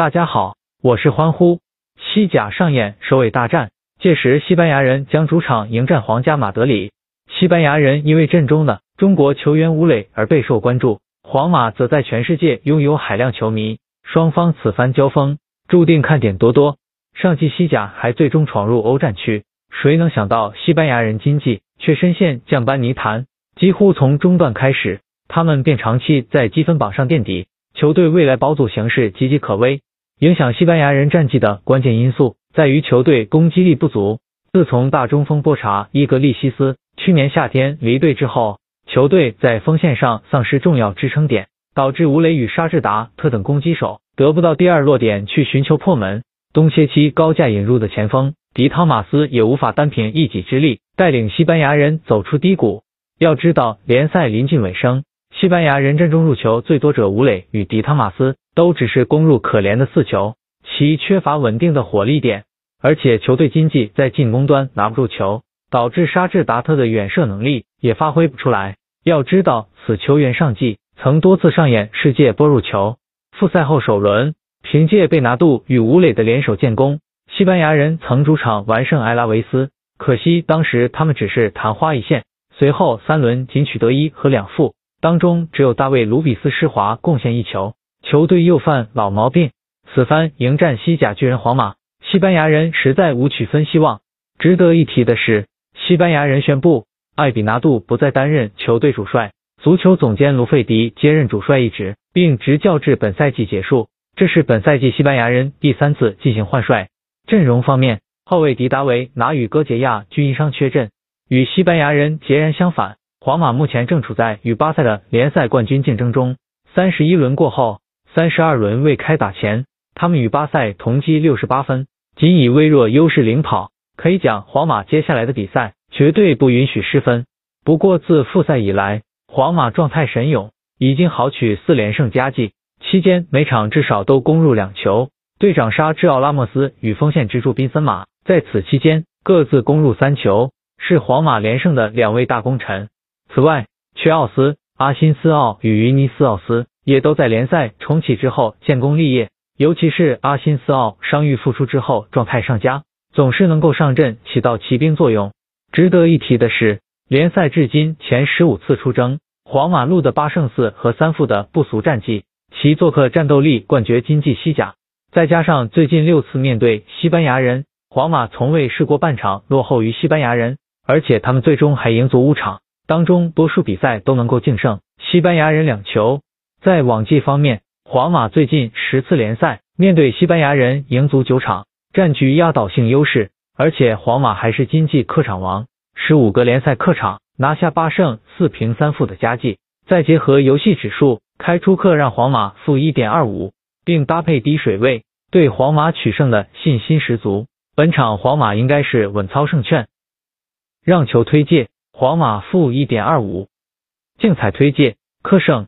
大家好，我是欢呼。西甲上演首尾大战，届时西班牙人将主场迎战皇家马德里。西班牙人因为阵中的中国球员吴磊而备受关注，皇马则在全世界拥有海量球迷，双方此番交锋注定看点多多。上季西甲还最终闯入欧战区，谁能想到西班牙人经济却深陷降班泥潭？几乎从中段开始，他们便长期在积分榜上垫底，球队未来保组形势岌岌可危。影响西班牙人战绩的关键因素在于球队攻击力不足。自从大中锋波查伊格利西斯去年夏天离队之后，球队在锋线上丧失重要支撑点，导致吴磊与沙治达特等攻击手得不到第二落点去寻求破门。东切期高价引入的前锋迪汤马斯也无法单凭一己之力带领西班牙人走出低谷。要知道，联赛临近尾声，西班牙人阵中入球最多者吴磊与迪汤马斯。都只是攻入可怜的四球，其缺乏稳定的火力点，而且球队经济在进攻端拿不住球，导致沙治达特的远射能力也发挥不出来。要知道，此球员上季曾多次上演世界波入球。复赛后首轮，凭借贝拿杜与吴磊的联手建功，西班牙人曾主场完胜埃拉维斯，可惜当时他们只是昙花一现，随后三轮仅取得一和两负，当中只有大卫卢比斯施华贡献一球。球队又犯老毛病，此番迎战西甲巨人皇马，西班牙人实在无取分希望。值得一提的是，西班牙人宣布艾比纳杜不再担任球队主帅，足球总监卢费迪接任主帅一职，并执教至本赛季结束。这是本赛季西班牙人第三次进行换帅。阵容方面，后卫迪达维拿与戈杰亚均因伤缺阵，与西班牙人截然相反。皇马目前正处在与巴塞的联赛冠军竞争中，三十一轮过后。三十二轮未开打前，他们与巴塞同积六十八分，仅以微弱优势领跑。可以讲，皇马接下来的比赛绝对不允许失分。不过自复赛以来，皇马状态神勇，已经豪取四连胜佳绩，期间每场至少都攻入两球。队长沙治奥拉莫斯与锋线支柱宾森马在此期间各自攻入三球，是皇马连胜的两位大功臣。此外，缺奥斯、阿辛斯奥与于尼斯奥斯。也都在联赛重启之后建功立业，尤其是阿辛斯奥伤愈复出之后状态上佳，总是能够上阵起到骑兵作用。值得一提的是，联赛至今前十五次出征，皇马录的八胜四和三负的不俗战绩，其做客战斗力冠绝经济西甲。再加上最近六次面对西班牙人，皇马从未试过半场落后于西班牙人，而且他们最终还赢足五场，当中多数比赛都能够净胜西班牙人两球。在往绩方面，皇马最近十次联赛面对西班牙人赢足九场，占据压倒性优势。而且皇马还是今季客场王，十五个联赛客场拿下八胜四平三负的佳绩。再结合游戏指数，开出客让皇马负一点二五，并搭配低水位，对皇马取胜的信心十足。本场皇马应该是稳操胜券。让球推介：皇马负一点二五。竞彩推介：客胜。